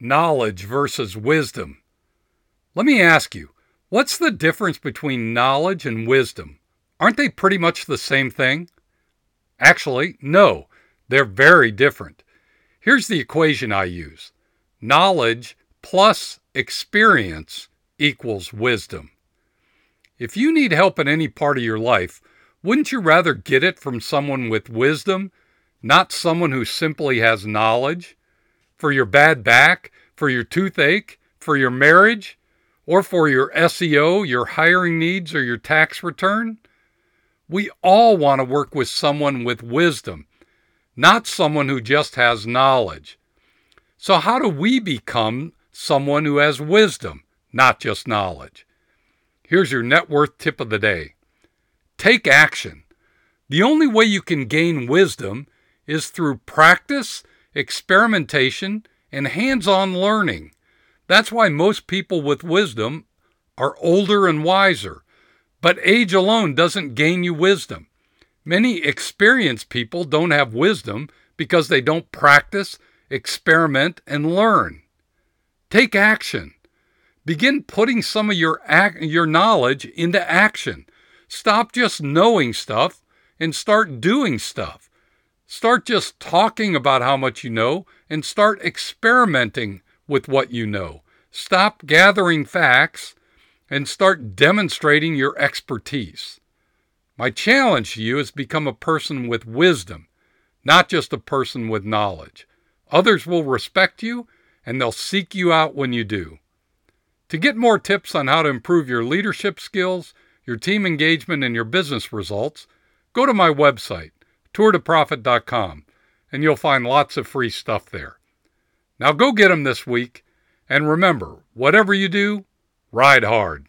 knowledge versus wisdom. Let me ask you, what's the difference between knowledge and wisdom? Aren't they pretty much the same thing? Actually, no, they're very different. Here's the equation I use knowledge plus experience equals wisdom. If you need help in any part of your life, wouldn't you rather get it from someone with wisdom, not someone who simply has knowledge? For your bad back, for your toothache, for your marriage, or for your SEO, your hiring needs, or your tax return? We all want to work with someone with wisdom, not someone who just has knowledge. So, how do we become someone who has wisdom, not just knowledge? Here's your net worth tip of the day take action. The only way you can gain wisdom is through practice, experimentation, and hands on learning. That's why most people with wisdom are older and wiser. But age alone doesn't gain you wisdom. Many experienced people don't have wisdom because they don't practice, experiment, and learn. Take action. Begin putting some of your, ac- your knowledge into action. Stop just knowing stuff and start doing stuff. Start just talking about how much you know and start experimenting with what you know. Stop gathering facts and start demonstrating your expertise. My challenge to you is become a person with wisdom, not just a person with knowledge. Others will respect you and they'll seek you out when you do. To get more tips on how to improve your leadership skills, your team engagement, and your business results, go to my website, tourtoprofit.com, and you'll find lots of free stuff there. Now go get them this week, and remember, whatever you do, ride hard.